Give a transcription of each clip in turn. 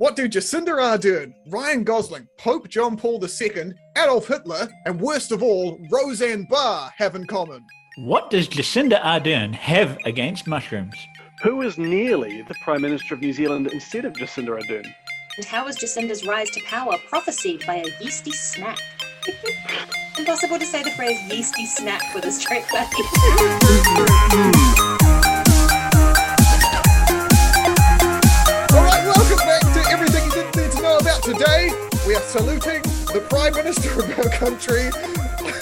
What do Jacinda Ardern, Ryan Gosling, Pope John Paul II, Adolf Hitler, and worst of all, Roseanne Barr have in common? What does Jacinda Ardern have against mushrooms? Who is nearly the Prime Minister of New Zealand instead of Jacinda Ardern? And how was Jacinda's rise to power prophesied by a yeasty snack? Impossible to say the phrase yeasty snack with a straight face. Today. We are saluting the Prime Minister of our country,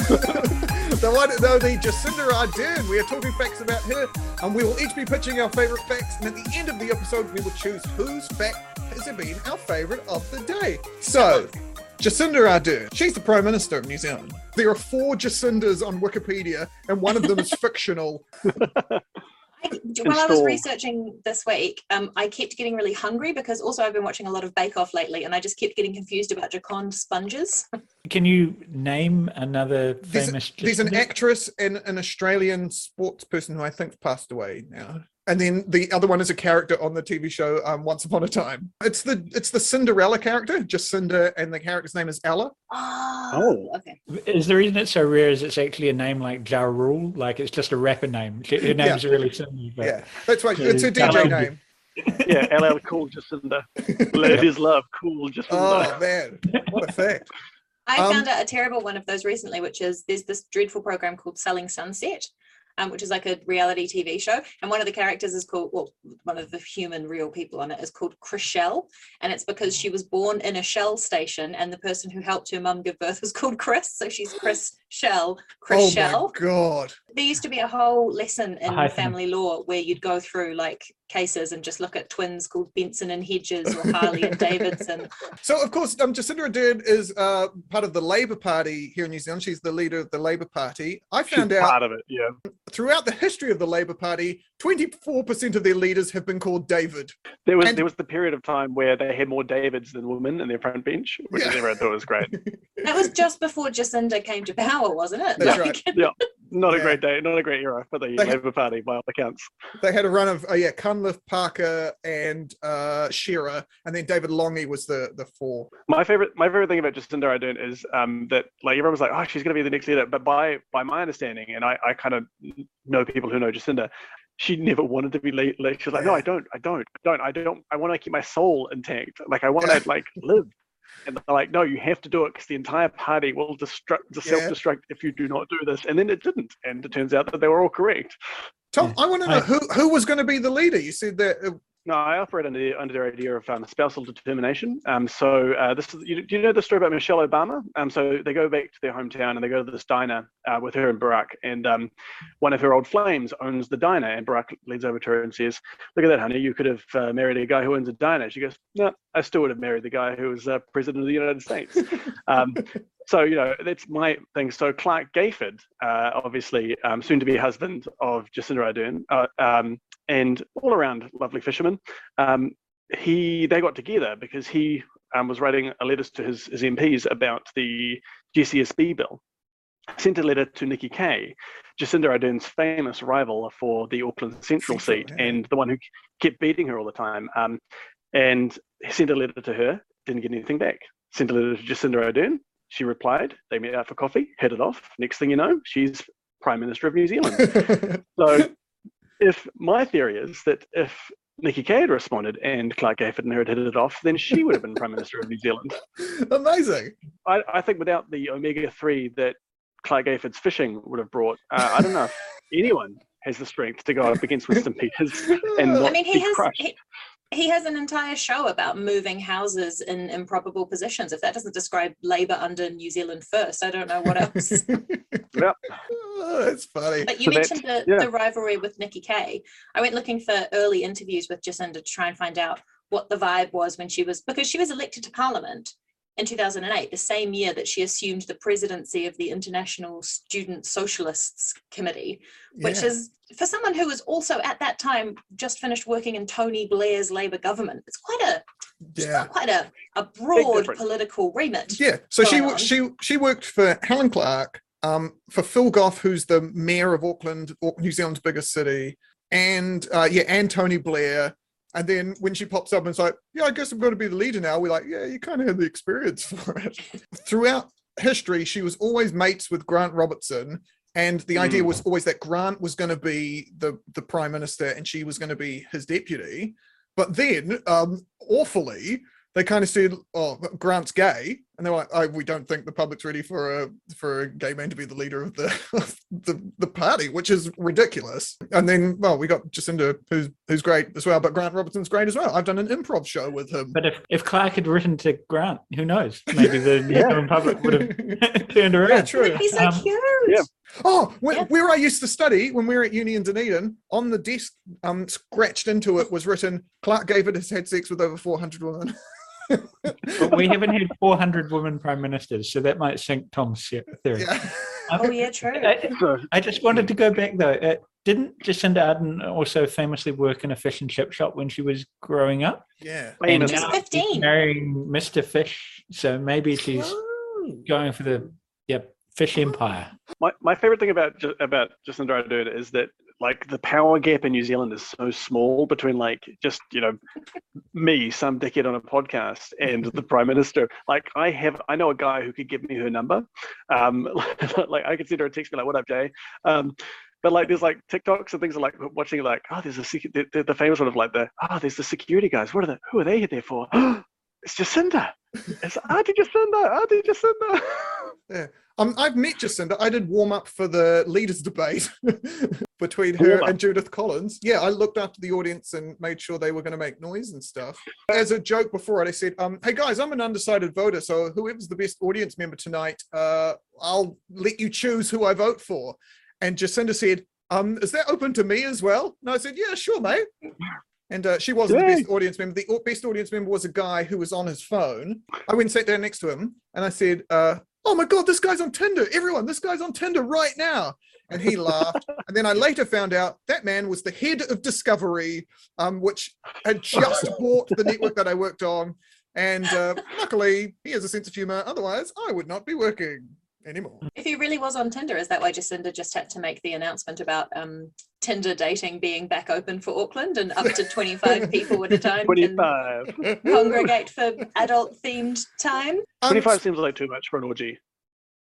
the one, no, the Jacinda Ardern. We are talking facts about her, and we will each be pitching our favourite facts. And at the end of the episode, we will choose whose fact has been our favourite of the day. So, Jacinda Ardern, she's the Prime Minister of New Zealand. There are four Jacindas on Wikipedia, and one of them is fictional. I, while I was researching this week, um, I kept getting really hungry because also I've been watching a lot of Bake Off lately, and I just kept getting confused about Joconde sponges. Can you name another There's, famous? there's an actress and an Australian sports person who I think's passed away now. And then the other one is a character on the TV show um, Once Upon a Time. It's the it's the Cinderella character, Jacinda, and the character's name is Ella. Oh, okay. Is the reason it's so rare is it's actually a name like Ja Rule, like it's just a rapper name. Her name's really similar. But Yeah, that's right. It's her DJ Ella. name. Yeah, LL Cool Jacinda. Ladies love Cool Jacinda. Oh man, what a fact! I Um, found out a terrible one of those recently, which is there's this dreadful program called Selling Sunset, um, which is like a reality TV show. And one of the characters is called, well, one of the human real people on it is called Chriselle. And it's because she was born in a shell station and the person who helped her mum give birth was called Chris. So she's Chris Shell, Chris Oh Shell. my god! There used to be a whole lesson in hyphen. family law where you'd go through like cases and just look at twins called Benson and Hedges or Harley and Davidson. So of course, um, Jacinda Ardern is uh, part of the Labour Party here in New Zealand. She's the leader of the Labour Party. I She's found out part of it, yeah. throughout the history of the Labour Party, 24% of their leaders have been called David. There was And- there was the period of time where they had more Davids than women in their front bench, which Yeah. everyone thought was great. That was just before Jacinda came to power, wasn't it? That's Like, Not Yeah. a great day, not a great era for the They- Labour Party by all accounts. They had a run of, oh yeah, Cunliffe, Parker, and uh, Shearer, and then David Lange was the the four. My favorite, my favorite thing about Jacinda Ardern is um, that like everyone was like, oh, she's going to be the next leader. But by by my understanding, and I, I kind of know people who know Jacinda, she never wanted to be late. Like, she was like, no, I don't, I don't, I don't, I don't. I want to keep my soul intact. Like I want Yeah. to like live. And they're like, no, you have to do it because the entire party will destruct, Yeah. self-destruct if you do not do this. And then it didn't. And it turns out that they were all correct. Tom, I want to know I- who who was going to be the leader. You said that. Uh, No, I operate under the, under the idea of um, spousal determination. Um, so uh, this is, you, do you know the story about Michelle Obama? Um, so they go back to their hometown and they go to this diner uh, with her and Barack, and um, one of her old flames owns the diner, and Barack leads over to her and says, "Look at that, honey. You could have uh, married a guy who owns a diner." She goes, "No, I still would have married the guy who was uh, president of the United States." um, so you know that's my thing. So Clark Gayford, uh, obviously um, soon to be husband of Jacinda Ardern, uh, um, and all around lovely fisherman. Um, he they got together because he um, was writing a letters to his, his MPs about the GCSB bill. Sent a letter to Nikki Kaye, Jacinda Ardern's famous rival for the Auckland Central, Central, seat, yeah. and the one who kept beating her all the time. Um, and he sent a letter to her, didn't get anything back. Sent a letter to Jacinda Ardern. She replied. They met out for coffee, hit it off. Next thing you know, she's Prime Minister of New Zealand. So, if my theory is that if Nikki Kaye had responded and Clark Gayford and her had hit it off, then she would have been Prime Minister of New Zealand. Amazing. I, I think without the omega 3 that Clark Gayford's fishing would have brought, uh, I don't know if anyone has the strength to go up against Winston Peters and not I mean, he be has crushed. he, he has an entire show about moving houses in improbable positions. If that doesn't describe Labour under New Zealand first, I don't know what else. Yep. Oh, that's funny. But you So that- mentioned the, yeah. the rivalry with Nikki Kaye. I went looking for early interviews with Jacinda to try and find out what the vibe was when she was because she was elected to Parliament in 2008, the same year that she assumed the presidency of the International Student Socialists Committee, which Yeah. is for someone who was also at that time just finished working in Tony Blair's Labour government. It's quite a yeah. quite a, a broad political remit. Yeah. So she on. she she worked for Helen Clark, um, for Phil Goff, who's the mayor of Auckland, New Zealand's biggest city, and uh, yeah, and Tony Blair. And then when she pops up and it's like, yeah, I guess I'm going to be the leader now, we're like, yeah, you kind of have the experience for it. Throughout history, she was always mates with Grant Robertson. And the idea Mm. was always that Grant was going to be the, the prime minister and she was going to be his deputy. But then, um, awfully, they kind of said, "Oh, Grant's gay," and they were like, oh, "We don't think the public's ready for a for a gay man to be the leader of the of the, the party," which is ridiculous. And then, well, we got Jacinda, who's who's great as well, but Grant Robertson's great as well. I've done an improv show with him. But if, if Clark had written to Grant, who knows? Maybe the New Yeah. Public would have turned yeah, around. It true. He's so Um, cute. yeah. Oh, where, Yeah. where I used to study when we were at Uni in Dunedin, on the desk, um, scratched into it was written, "Clark Gavin has had sex with over 400 women." But we haven't had 400 women prime ministers, so that might sink Tom's theory. yeah. Oh yeah, true. I, I just wanted to go back though. Uh, didn't Jacinda Ardern also famously work in a fish and chip shop when she was growing up? Yeah. famous. She's now 15. marrying Mr. Fish, so maybe she's going for the yep fish empire. My, my favorite thing about about Jacinda Ardern is that like the power gap in New Zealand is so small between like just you know me, some dickhead on a podcast, and the prime minister. Like I have, I know a guy who could give me her number. Um, like I could send her a text, be like, "What up, Jay?" Um, but like there's like TikToks and things like watching like, oh, there's a secu- the, the, famous one of like the oh, there's the security guys. What are the who are they there for? it's Jacinda. It's Auntie Jacinda. Auntie Jacinda. Um, I've met Jacinda. I did warm up for the leaders debate between her and Judith Collins. Yeah, I looked after the audience and made sure they were going to make noise and stuff. As a joke before it, I said, um, "Hey guys, I'm an undecided voter, so whoever's the best audience member tonight, uh, I'll let you choose who I vote for." And Jacinda said, "Um, is that open to me as well?" And I said, "Yeah, sure, mate." And uh, she wasn't the best audience member. The best audience member was a guy who was on his phone. I went and sat down next to him and I said, uh, Oh my God, this guy's on Tinder. Everyone, this guy's on Tinder right now. And he laughed. and then I later found out that man was the head of Discovery, um, which had just bought the network that I worked on. And uh, luckily, he has a sense of humor. Otherwise, I would not be working anymore. If he really was on Tinder, is that why Jacinda just had to make the announcement about um, Tinder dating being back open for Auckland and up to 25 people at a time can 25. congregate for adult themed time? Um, 25 seems like too much for an orgy.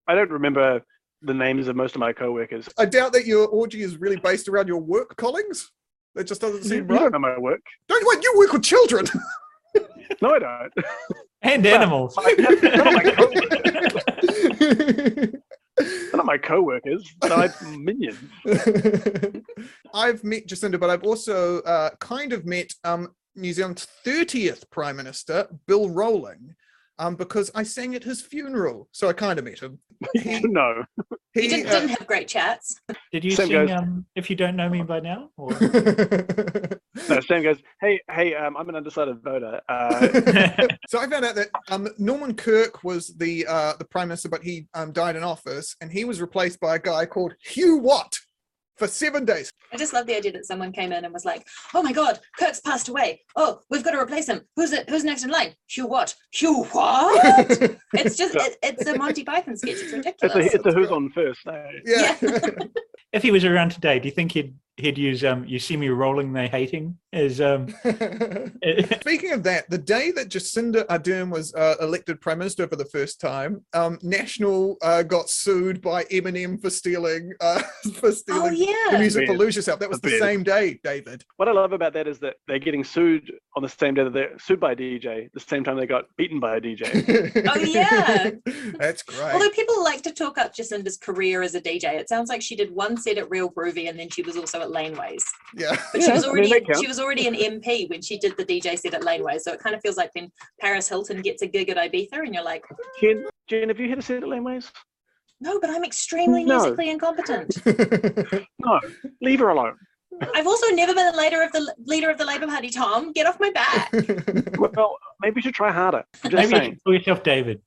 I don't remember the names of most of my co-workers. I doubt that your orgy is really based around your work callings. That just doesn't seem you right. don't know my work. Don't wait, you work with children. No, I don't. And animals. Like, none, of my co-workers. No, I minions. I've met Jacinda, but I've also uh, kind of met um, New Zealand's 30th Prime Minister, Bill Rowling, um, because I sang at his funeral. So I kind of met him. He, no. You he, didn't, uh, didn't have great chats. Did you Same sing goes- um, If You Don't Know Me by Now? Or... No, Sam goes, hey, hey, um, I'm an undecided voter. Uh, so I found out that um, Norman Kirk was the uh, the prime minister, but he um, died in office, and he was replaced by a guy called Hugh Watt for seven days. I just love the idea that someone came in and was like, "Oh my God, Kirk's passed away. Oh, we've got to replace him. Who's it? Who's next in line? Hugh what? Hugh what?" it's just it, it's a Monty Python sketch. It's it's a, ridiculous. it's a who's on first. No. yeah. if he was around today, do you think he'd he'd use um, "You See Me Rolling, They Hating" as um, Speaking of that, the day that Jacinda Ardern was uh, elected prime minister for the first time, um, National uh, got sued by Eminem for stealing uh, for oh stealing the yeah, music for Weird. Lose Yourself. That was the same day, David. What I love about that is that they're getting sued on the same day that they're sued by a DJ, the same time they got beaten by a DJ. Oh, yeah. that's great. Although people like to talk up Jacinda's career as a DJ, it sounds like she did one set at Real Groovy and then she was also at Laneways. yeah. But she Yeah, was I mean, already she was already an MP when she did the DJ set at Laneways. So it kind of feels like when Paris Hilton gets a gig at Ibiza and you're like, Jen, Jen, have you had a set at Laneways? no, but I'm extremely No. musically incompetent. No, leave her alone. I've also never been the leader of the leader of the Labour Party. Tom, get off my back. Well, maybe you should try harder. I'm just maybe you saying. should call yourself David.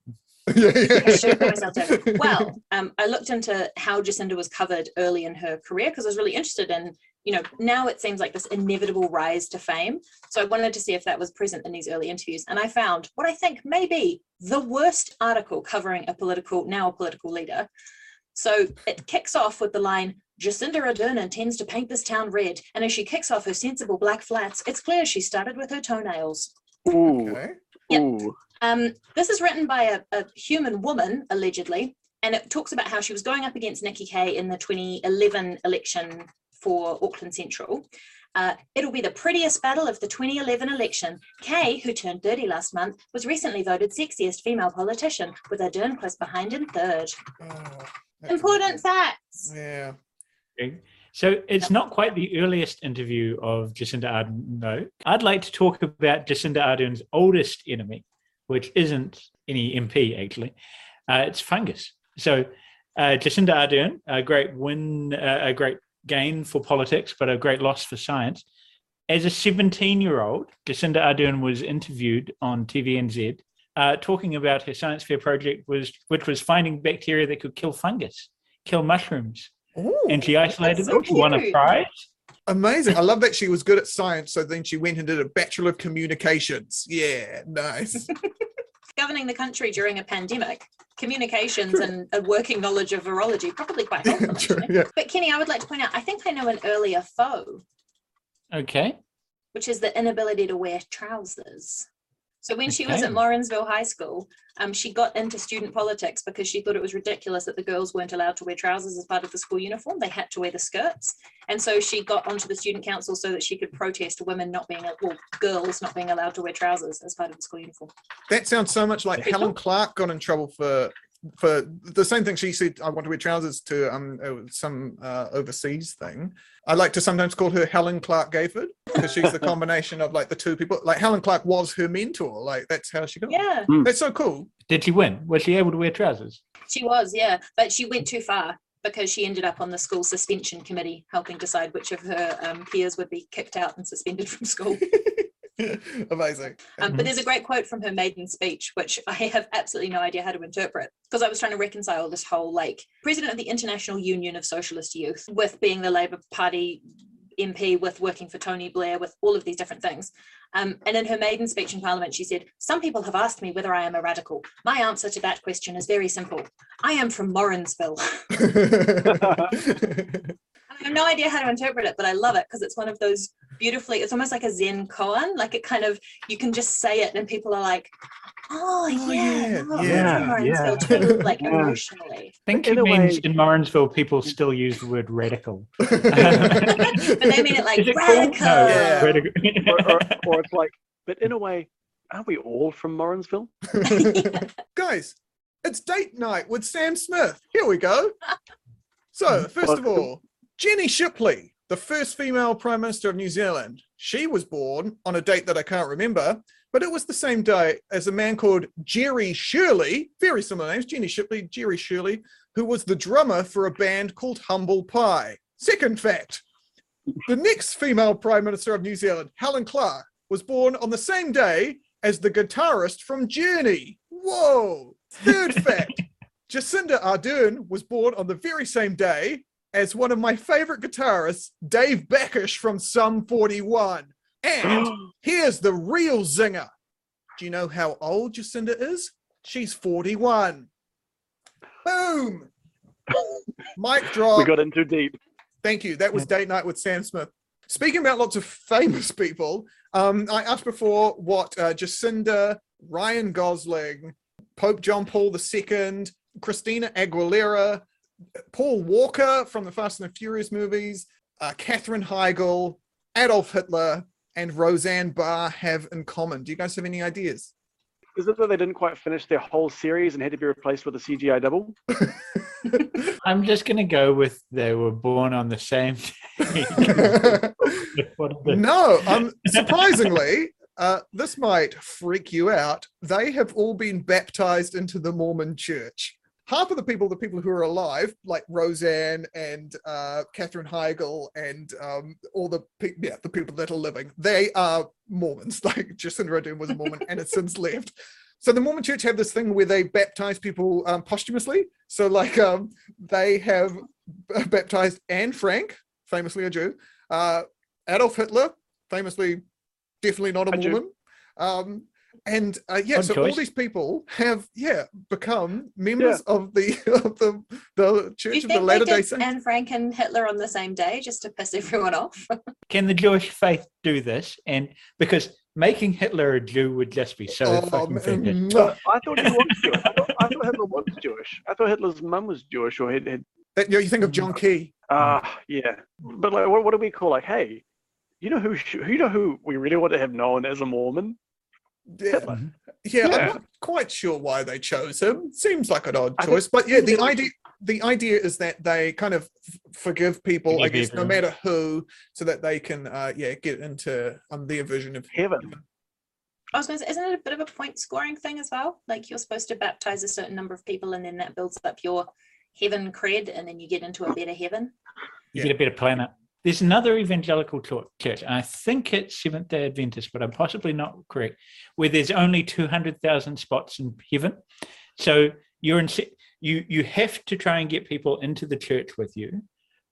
Yeah, yeah. I should call myself David. Well, um, I looked into how Jacinda was covered early in her career because I was really interested in, you know, now it seems like this inevitable rise to fame. So I wanted to see if that was present in these early interviews. And I found what I think may be the worst article covering a political, now a political leader. So it kicks off with the line, Jacinda Ardern intends to paint this town red, and as she kicks off her sensible black flats, it's clear she started with her toenails. Ooh, Okay. Yep. ooh. Um, this is written by a, a human woman, allegedly, and it talks about how she was going up against Nikki Kaye in the 2011 election for Auckland Central. Uh, it'll be the prettiest battle of the 2011 election. Kaye, who turned 30 last month, was recently voted sexiest female politician, with Ardern close behind in third. Oh, Important facts. Yeah. Okay. So it's not quite the earliest interview of Jacinda Ardern, no. I'd like to talk about Jacinda Ardern's oldest enemy, which isn't any MP actually. Uh, it's fungus. So uh, Jacinda Ardern, a great win, uh, a great gain for politics, but a great loss for science. As a 17-year-old, Jacinda Ardern was interviewed on TVNZ uh, talking about her science fair project, was which was finding bacteria that could kill fungus, kill mushrooms Ooh, and she isolated so it. She won a prize. Amazing. I love that she was good at science, so then she went and did a Bachelor of Communications. Yeah, nice. Governing the country during a pandemic, communications and a working knowledge of virology probably quite helpful. True, yeah. But Kenny, I would like to point out, I think I know an earlier foe, Okay. which is the inability to wear trousers. So when she was at Okay. Morrinsville High School, um, she got into student politics because she thought it was ridiculous that the girls weren't allowed to wear trousers as part of the school uniform. They had to wear the skirts. And so she got onto the student council so that she could protest women not being, well, girls not being allowed to wear trousers as part of the school uniform. That sounds so much like Helen Clark got in trouble for for the same thing she said I want to wear trousers to um uh, some uh, overseas thing. I like to sometimes call her Helen Clark Gayford because she's the combination of like the two people. Like Helen Clark was her mentor. Like that's how she got. Yeah, That's so cool. Did she win? Was she able to wear trousers? she was, yeah. But she went too far because she ended up on the school suspension committee helping decide which of her um, peers would be kicked out and suspended from school. Amazing. Um, but there's a great quote from her maiden speech, which I have absolutely no idea how to interpret because I was trying to reconcile this whole like president of the International Union of Socialist Youth with being the Labour Party MP, with working for Tony Blair, with all of these different things. Um, and in her maiden speech in Parliament, she said, Some people have asked me whether I am a radical. My answer to that question is very simple I am from Morrinsville. I have no idea how to interpret it, but I love it because it's one of those beautifully, it's almost like a Zen koan. Like it kind of, you can just say it and people are like, oh, Oh, yeah, yeah, no, yeah, yeah. Too, like Yeah. emotionally. I think In it means way- in Morrinsville people still use the word radical. But they mean it like it radical. No, Yeah. radical. or, or, or it's like, but in a way, aren't we all from Morrinsville? Guys, it's date night with Sam Smith. Here we go. So, hmm. first of all, Jenny Shipley, the first female Prime Minister of New Zealand. She was born on a date that I can't remember, but it was the same day as a man called Jerry Shirley, very similar names, Jenny Shipley, Jerry Shirley, who was the drummer for a band called Humble Pie. Second fact the next female Prime Minister of New Zealand, Helen Clark, was born on the same day as the guitarist from Journey. Whoa! Third fact Jacinda Ardern was born on the very same day as one of my favorite guitarists, Dave Baksh from Sum 41. And here's the real zinger. Do you know how old Jacinda is? She's 41. Boom! Mic drop. we got in too deep. Thank you. That was date night with Sam Smith. Speaking about lots of famous people, um, I asked before what uh, Jacinda, Ryan Gosling, Pope John Paul II, Christina Aguilera, Paul Walker from the Fast and the Furious movies, uh, Katherine Heigl, Adolf Hitler, and Roseanne Barr have in common. Do you guys have any ideas? Is it that they didn't quite finish their whole series and had to be replaced with a CGI double? I'm just going to go with they were born on the same day. What are the- no, um, surprisingly, uh, this might freak you out. They have all been baptized into the Mormon church. Half of the people, the people who are alive, like Roseanne and uh, Katherine Heigl and um, all the pe- yeah, the people that are living, they are Mormons. Like Jacinda Ardern was a Mormon and has since left. So the Mormon Church have this thing where they baptize people um, posthumously. So like um, they have baptized Anne Frank, famously a Jew, uh, Adolf Hitler, famously definitely not a A. Mormon, um, and uh, yeah, Odd so all these people have yeah become members of the of the the Church you of the think Latter they Day Saints. Anne Frank and Hitler on the same day just to piss everyone off? Can the Jewish faith do this? And because making Hitler a Jew would just be so Oh, fucking man, fantastic. mwah. I thought he was Jewish. I thought, I thought Hitler was Jewish. I thought Hitler's mum was Jewish, or had, had That- you know, you think of John Key. ah, yeah. But like, what, what do we call like, hey, you know who you know who we really want to have known as a Mormon? Yeah, Hitler. yeah, I'm not quite sure why they chose him. Seems like an odd I think- choice, but yeah, the Yeah. idea the idea is that they kind of forgive people, I guess, no matter who, so that they can, uh, yeah, get into um, their version of Heaven. I was going to say, isn't it a bit of a point scoring thing as well? Like you're supposed to baptize a certain number of people, and then that builds up your heaven cred, and then you get into a better heaven. You Yeah. get a better planet. There's another evangelical church, and I think it's Seventh day Adventist, but I'm possibly not correct, where there's only 200,000 spots in heaven. So you're in, you, you have to try and get people into the church with you,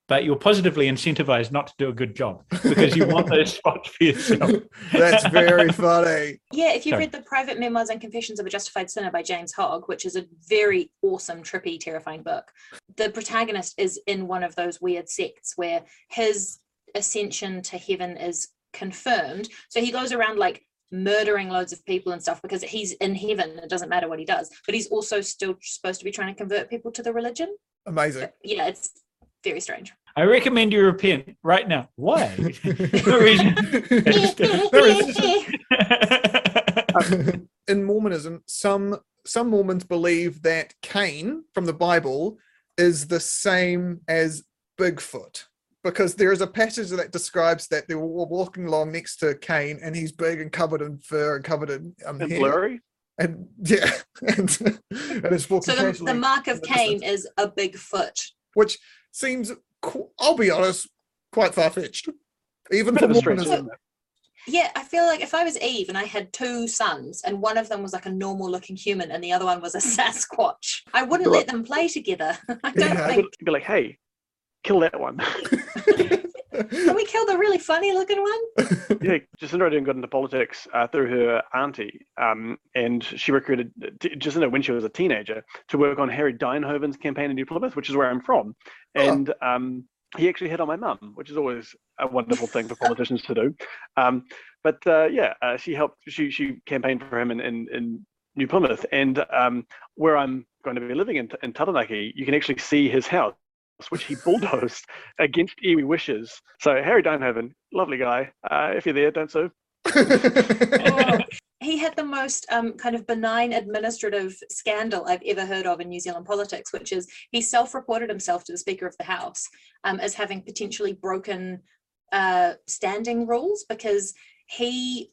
but you're positively incentivized not to do a good job because you want those spots for yourself. That's very funny. Yeah, if you've Sorry. read the Private Memoirs and Confessions of a Justified Sinner by James Hogg, which is a very awesome, trippy, terrifying book, the protagonist is in one of those weird sects where his ascension to heaven is confirmed. So he goes around like murdering loads of people and stuff because he's in heaven. It doesn't matter what he does, but he's also still supposed to be trying to convert people to the religion. Amazing. Yeah, it's very strange. I recommend you repent right now. Why? in Mormonism, some some Mormons believe that Cain from the Bible is the same as Bigfoot because there is a passage that describes that they were walking along next to Cain and he's big and covered in fur and covered in um, And hair. blurry. and yeah, and, and it's walking So the, the mark of Cain is a big foot. which seems, I'll be honest, quite far fetched, even for of a. Mormonism. Yeah, I feel like if I was Eve and I had two sons and one of them was like a normal looking human and the other one was a Sasquatch, I wouldn't let them play together. I don't Yeah. think. You'd be like, hey, kill that one. Can we kill the really funny looking one? yeah, Jacinda Ardern got into politics uh, through her auntie, um, and she recruited T- Jacinda when she was a teenager to work on Harry Duynhoven's campaign in New Plymouth, which is where I'm from. Oh. And um, he actually hit on my mum, which is always a wonderful thing for politicians to do. Um, but uh, yeah, uh, she helped. She she campaigned for him in in, in New Plymouth, and um, where I'm going to be living in, in Taranaki, you can actually see his house. Which he bulldozed against iwi wishes. So Harry Duynhoven, lovely guy. Uh, if you're there, don't sue. Oh, he had the most um, kind of benign administrative scandal I've ever heard of in New Zealand politics, which is he self reported himself to the Speaker of the House um, as having potentially broken uh, standing rules because he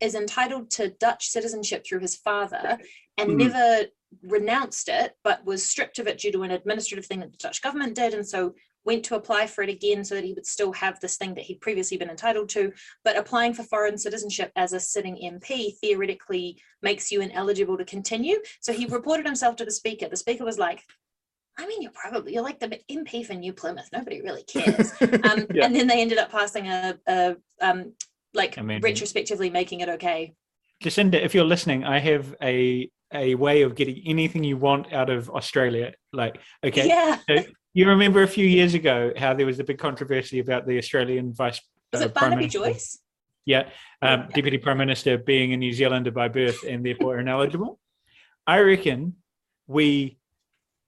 is entitled to Dutch citizenship through his father and Mhm. never renounced it, but was stripped of it due to an administrative thing that the Dutch government did. And so went to apply for it again so that he would still have this thing that he'd previously been entitled to. But applying for foreign citizenship as a sitting MP theoretically makes you ineligible to continue. So he reported himself to the speaker. The speaker was like, I mean, you're probably you're like the MP for New Plymouth. Nobody really cares. Um, Yeah. And then they ended up passing a, a um, like Amendment. retrospectively making it okay. Jacinda, if you're listening, I have a a way of getting anything you want out of Australia. Like, okay, Yeah. you remember a few years ago how there was a big controversy about the Australian vice. Was uh, it Barnaby Minister- Joyce? Yeah, um, deputy prime minister being a New Zealander by birth and therefore ineligible. I reckon we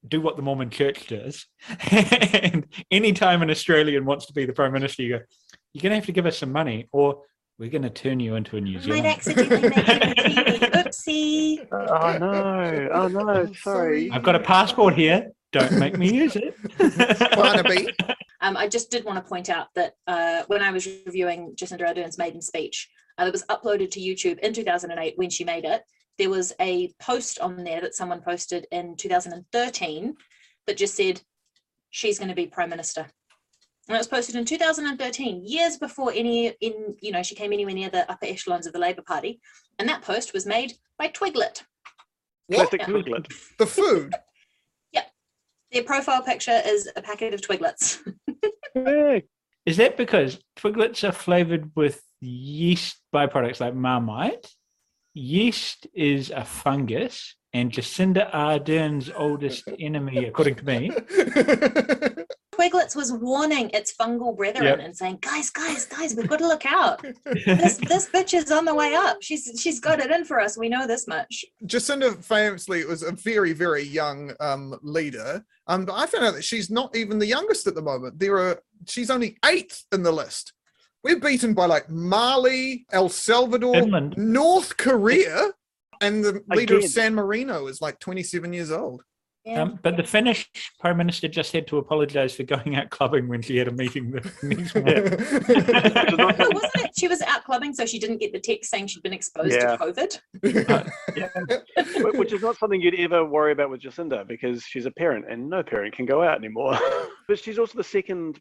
do what the Mormon Church does, and anytime an Australian wants to be the prime minister, you go, "You're going to have to give us some money, or we're going to turn you into a New Might Zealander." accidentally make it a Kiwi. Oopsie. Oh no! Oh no! Sorry. I've got a passport here. Don't make me use it. Barnaby. Um, I just did want to point out that uh, when I was reviewing Jacinda Ardern's maiden speech, uh, that was uploaded to YouTube in 2008 when she made it. There was a post on there that someone posted in 2013 that just said she's going to be prime minister. And it was posted in 2013, years before any in you know she came anywhere near the upper echelons of the Labour Party. And that post was made by Twiglet. What? Classic Twiglet. The food? Yep. Their profile picture is a packet of Twiglets. Hey. Is that because twiglets are flavored with yeast byproducts like marmite? yeast is a fungus, and Jacinda Ardern's oldest enemy, according to me, Twiglets was warning its fungal brethren Yep. and saying, "Guys, guys, guys, we've got to look out. This this bitch is on the way up. She's she's got it in for us. We know this much." Jacinda famously was a very, very young um, leader. Um, but I found out that she's not even the youngest at the moment. There are she's only eighth in the list. We're beaten by like Mali, El Salvador, Finland. North Korea, and the leader of San Marino is like 27 years old. Yeah. Um, but the Finnish prime minister just had to apologise for going out clubbing when she had a meeting the next morning. Wasn't it? She was out clubbing, so she didn't get the text saying she'd been exposed Yeah. to COVID. Wh- which is not something you'd ever worry about with Jacinda because she's a parent and no parent can go out anymore. but she's also the second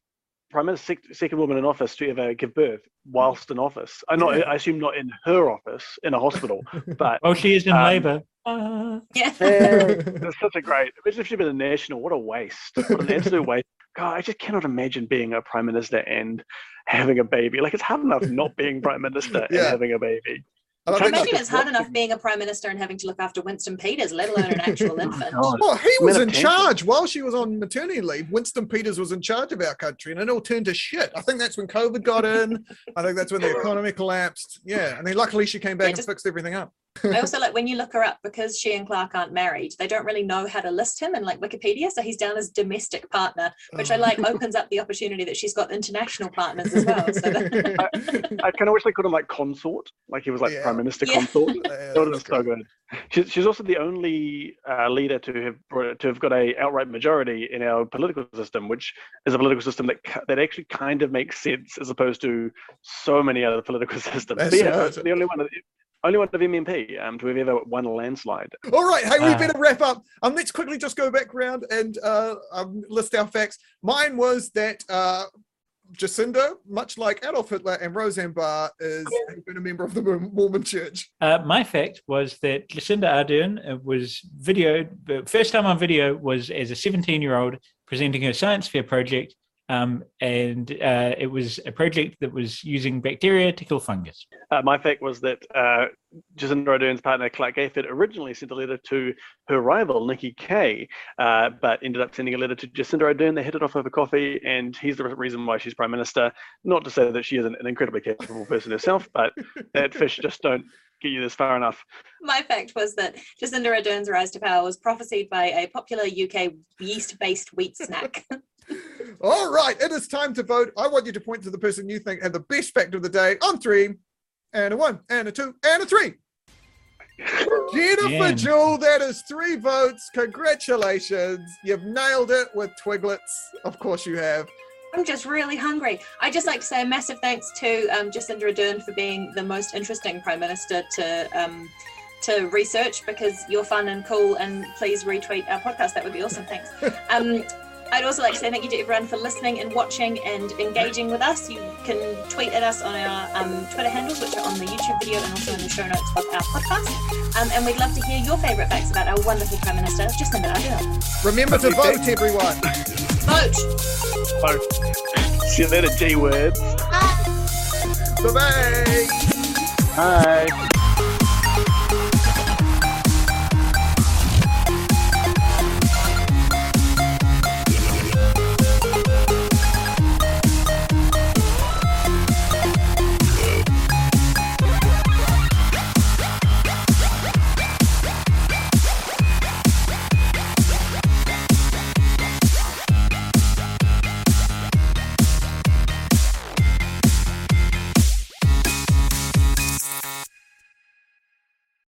prime minister, second woman in office to ever give birth whilst in office. I not, I assume not in her office in a hospital, but Oh, she is in Um, labour. Ah. Yeah. it's such a great. Imagine if she'd been a national. What a waste! What an absolute waste. God, I just cannot imagine being a prime minister and having a baby. Like it's hard enough not being prime minister and having a baby. I Trying think Imagine it's hard enough being a prime minister and having to look after Winston Peters, let alone an actual infant. God. Well, he was Men in charge while she was on maternity leave. Winston Peters was in charge of our country, and it all turned to shit. I think that's when COVID got in. I think that's when the economy collapsed. Yeah, and then luckily she came back Yeah, and fixed everything up. I also like when you look her up because she and Clark aren't married, they don't really know how to list him in like Wikipedia. So he's down as domestic partner, which I like opens up the opportunity that she's got international partners as well. So that, I kind of wish they called him like consort, like he was like Yeah. prime minister Yeah. consort. Yeah, That would have been so good. She's, she's also the only uh, leader to have brought, to have got a outright majority in our political system, which is a political system that that actually kind of makes sense as opposed to so many other political systems. Yeah, right. the only one, of, only one of MMP um, to have ever won a landslide. All right, hey, we Uh, better wrap up. Um, let's quickly just go back round and uh, um, list our facts. Mine was that uh, Jacinda, much like Adolf Hitler and Roseanne Barr, is has been a member of the Mormon Church. Uh, my fact was that Jacinda Ardern uh, was videoed, the first time on video was as a 17 year old presenting her science fair project. Um, and uh, it was a project that was using bacteria to kill fungus. Uh, my fact was that uh, Jacinda Ardern's partner Clark Gayford originally sent a letter to her rival Nikki Kaye, uh, but ended up sending a letter to Jacinda Ardern. They hit it off over coffee, and he's the reason why she's prime minister. Not to say that she isn't an incredibly capable person herself, but that fish just don't get you this far enough. my fact was that Jacinda Ardern's rise to power was prophesied by a popular UK yeast-based wheat snack. All right, it is time to vote. I want you to point to the person you think had the best fact of the day on three, and a one, and a two, and a three. Jennifer Jen. Jewell, that is three votes. Congratulations. You've nailed it with Twiglets. Of course you have. I'm just really hungry. I'd just like to say a massive thanks to um, Jacinda Ardern for being the most interesting prime minister to um, to research because you're fun and cool. And please retweet our podcast. That would be awesome. Thanks. Um, I'd also like to say thank you to everyone for listening and watching and engaging with us. You can tweet at us on our um, Twitter handles, which are on the YouTube video and also in the show notes of our podcast. Um, and we'd love to hear your favourite facts about our wonderful Prime Minister, Jacinda Ardern. Remember to Okay. vote, everyone. Vote! Oh, see you later, G words. Bye bye. Bye.